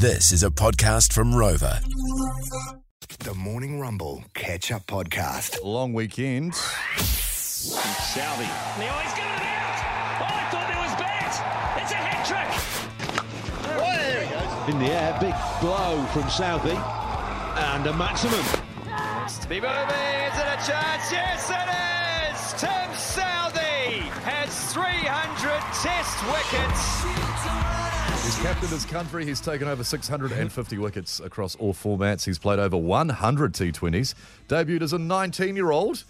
This is a podcast from Rover. The Morning Rumble Catch Up Podcast. Long weekend. Salvi. Now he's got it out. Oh, I thought there was bat. It's a hat trick. in the air. Big blow from Southee. And a maximum. To be moving. Is it a chance? Yes, it is. Tim Southee has 300 test wickets. He's captained his country. He's taken over 650 wickets across all formats. He's played over 100 T20s. Debuted as a 19 year old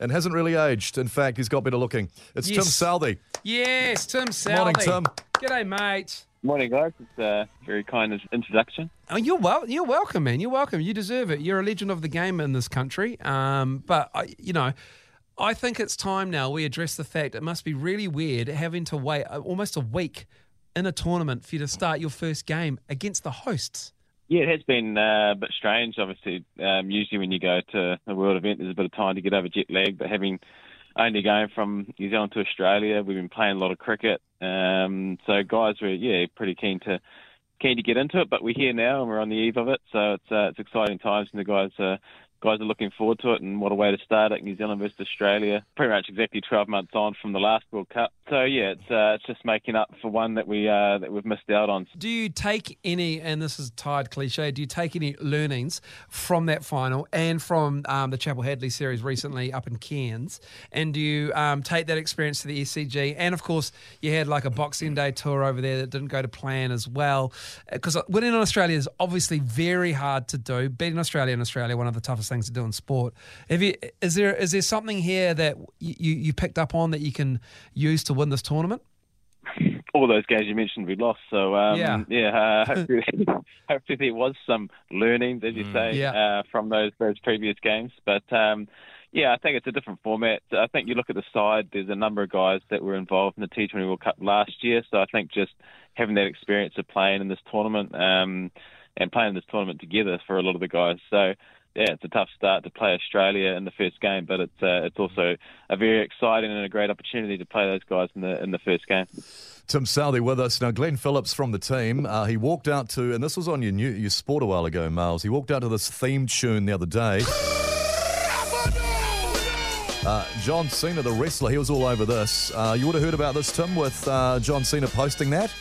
and hasn't really aged. In fact, he's got better looking. It's Tim Yes. Southee. Yes, Tim Southee. Morning, Tim. G'day, mate. Morning, guys. It's a very kind introduction. Oh, you're well. You're welcome, man. You're welcome. You deserve it. You're a legend of the game in this country. Um, but I, you know, I think it's time now we address the fact it must be really weird having to wait uh, almost a week in a tournament for you to start your first game against the hosts. Yeah, it has been uh, a bit strange. Obviously, um, usually when you go to a world event, there's a bit of time to get over jet lag. But having only going from New Zealand to Australia, we've been playing a lot of cricket. Um, so guys were yeah pretty keen to keen to get into it. But we're here now and we're on the eve of it. So it's uh, it's exciting times and the guys uh, guys are looking forward to it. And what a way to start it! New Zealand versus Australia, pretty much exactly 12 months on from the last World Cup. So yeah, it's uh, it's just making up for one that we uh, that we've missed out on. Do you take any, and this is tired cliche, do you take any learnings from that final and from um, the Chappell Hadley series recently up in Cairns? And do you um, take that experience to the SCG? And of course, you had like a Boxing Day tour over there that didn't go to plan as well. Because winning on Australia is obviously very hard to do. Beating Australia in Australia, one of the toughest things to do in sport. Have you, is there is there something here that you, you picked up on that you can use to win this tournament? all those games you mentioned we lost. So um, Yeah. yeah, uh, hopefully, hopefully there was some learning, as you say, Yeah. uh, from those those previous games. But um, yeah, I think it's a different format. I think you look at the side. There's a number of guys that were involved in the T20 World Cup last year. So I think just having that experience of playing in this tournament um, and playing this tournament together for a lot of the guys. So. Yeah, it's a tough start to play Australia in the first game, but it's uh, it's also a very exciting and a great opportunity to play those guys in the in the first game. Tim Southee with us. Now, Glenn Phillips from the team, uh, he walked out to, and this was on your, new, your sport a while ago, Miles. He walked out to this theme tune the other day. Uh, John Cena, the wrestler, he was all over this. Uh, you would have heard about this, Tim, with uh, John Cena posting that?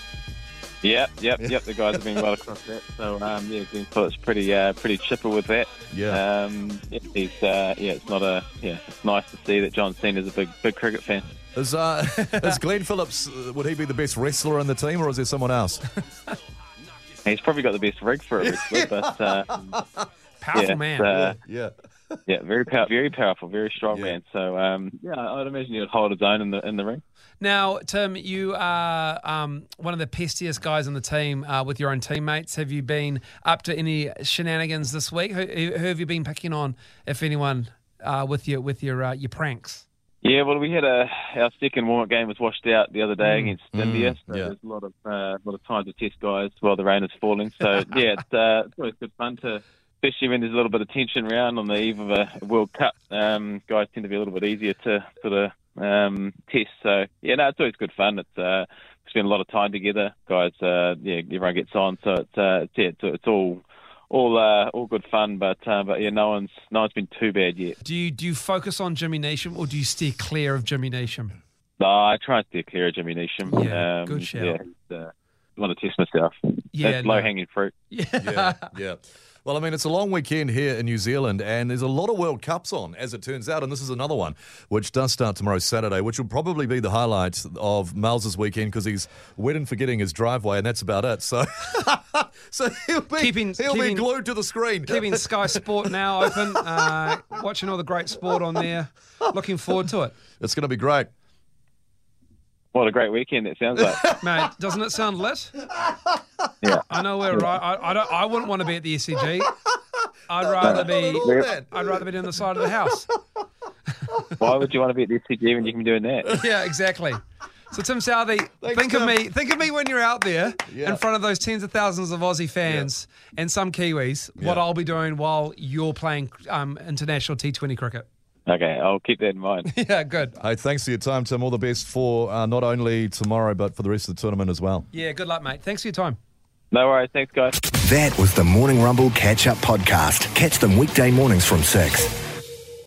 Yep, yep, yep. The guys have been well across that. So um, yeah, Glenn Phillips pretty uh, pretty chipper with that. Yeah. Um, yeah, he's uh, yeah, it's not a yeah, it's nice to see that John Cena's a big big cricket fan. Is, uh, is Glenn Phillips, uh, would he be the best wrestler in the team, or is there someone else? He's probably got the best rig for a wrestler, but uh, Powerful yeah, man. uh, yeah. Yeah, very power, very powerful, very strong Yeah. man. So um, yeah, I'd imagine he'd hold his own in the in the ring. Now, Tim, you are um, one of the pestiest guys on the team uh, with your own teammates. Have you been up to any shenanigans this week? Who, who who have you been picking on, if anyone, uh, with your with your uh, your pranks? Yeah, well, we had a our second warm-up game was washed out the other day against India. So yeah. there's a lot of uh, a lot of time to test guys while the rain is falling. So yeah, it's, uh, it's always good fun to, especially when there's a little bit of tension around on the eve of a World Cup. Um, guys tend to be a little bit easier to sort of um, test. So yeah, no, it's always good fun. It's uh, spend a lot of time together, guys. Uh, yeah, everyone gets on, so it's uh, it's, yeah, it's, it's all. All, uh, all good fun, but uh, but yeah, no one's no one's been too bad yet. Do you do you focus on Jimmy Neesham or do you steer clear of Jimmy Neesham? No, I try and steer clear of Jimmy Neesham. Yeah, um, good shout. Yeah, want to test myself. Yeah, That's no. low hanging fruit. yeah, yeah. yeah. Well, I mean, it's a long weekend here in New Zealand, and there's a lot of World Cups on, as it turns out. And this is another one, which does start tomorrow, Saturday, which will probably be the highlight of Miles's weekend because he's wet and forgetting his driveway, and that's about it. So, so he'll be Keeping- he'll be glued to the screen. Keeping Sky Sport now open, uh, watching all the great sport on there. Looking forward to it, It's going to be great. What a great weekend it sounds like. mate. Doesn't it sound lit? yeah. I know we're right. I, I don't. I wouldn't want to be at the SCG. I'd rather be. at all, man. I'd rather be down the side of the house. Why would you want to be at the SCG when you can be doing that? Yeah, exactly. So Tim Southee, Thanks, think of Tim. me. Think of me when you're out there Yeah. in front of those tens of thousands of Aussie fans and some Kiwis. What Yeah. I'll be doing while you're playing um, international T20 cricket. Okay, I'll keep that in mind. Yeah, good. Hey, thanks for your time, Tim. All the best for uh, not only tomorrow, but for the rest of the tournament as well. Yeah, good luck, mate. Thanks for your time. No worries. Thanks, guys. That was the Morning Rumble Catch Up Podcast. Catch them weekday mornings from 6.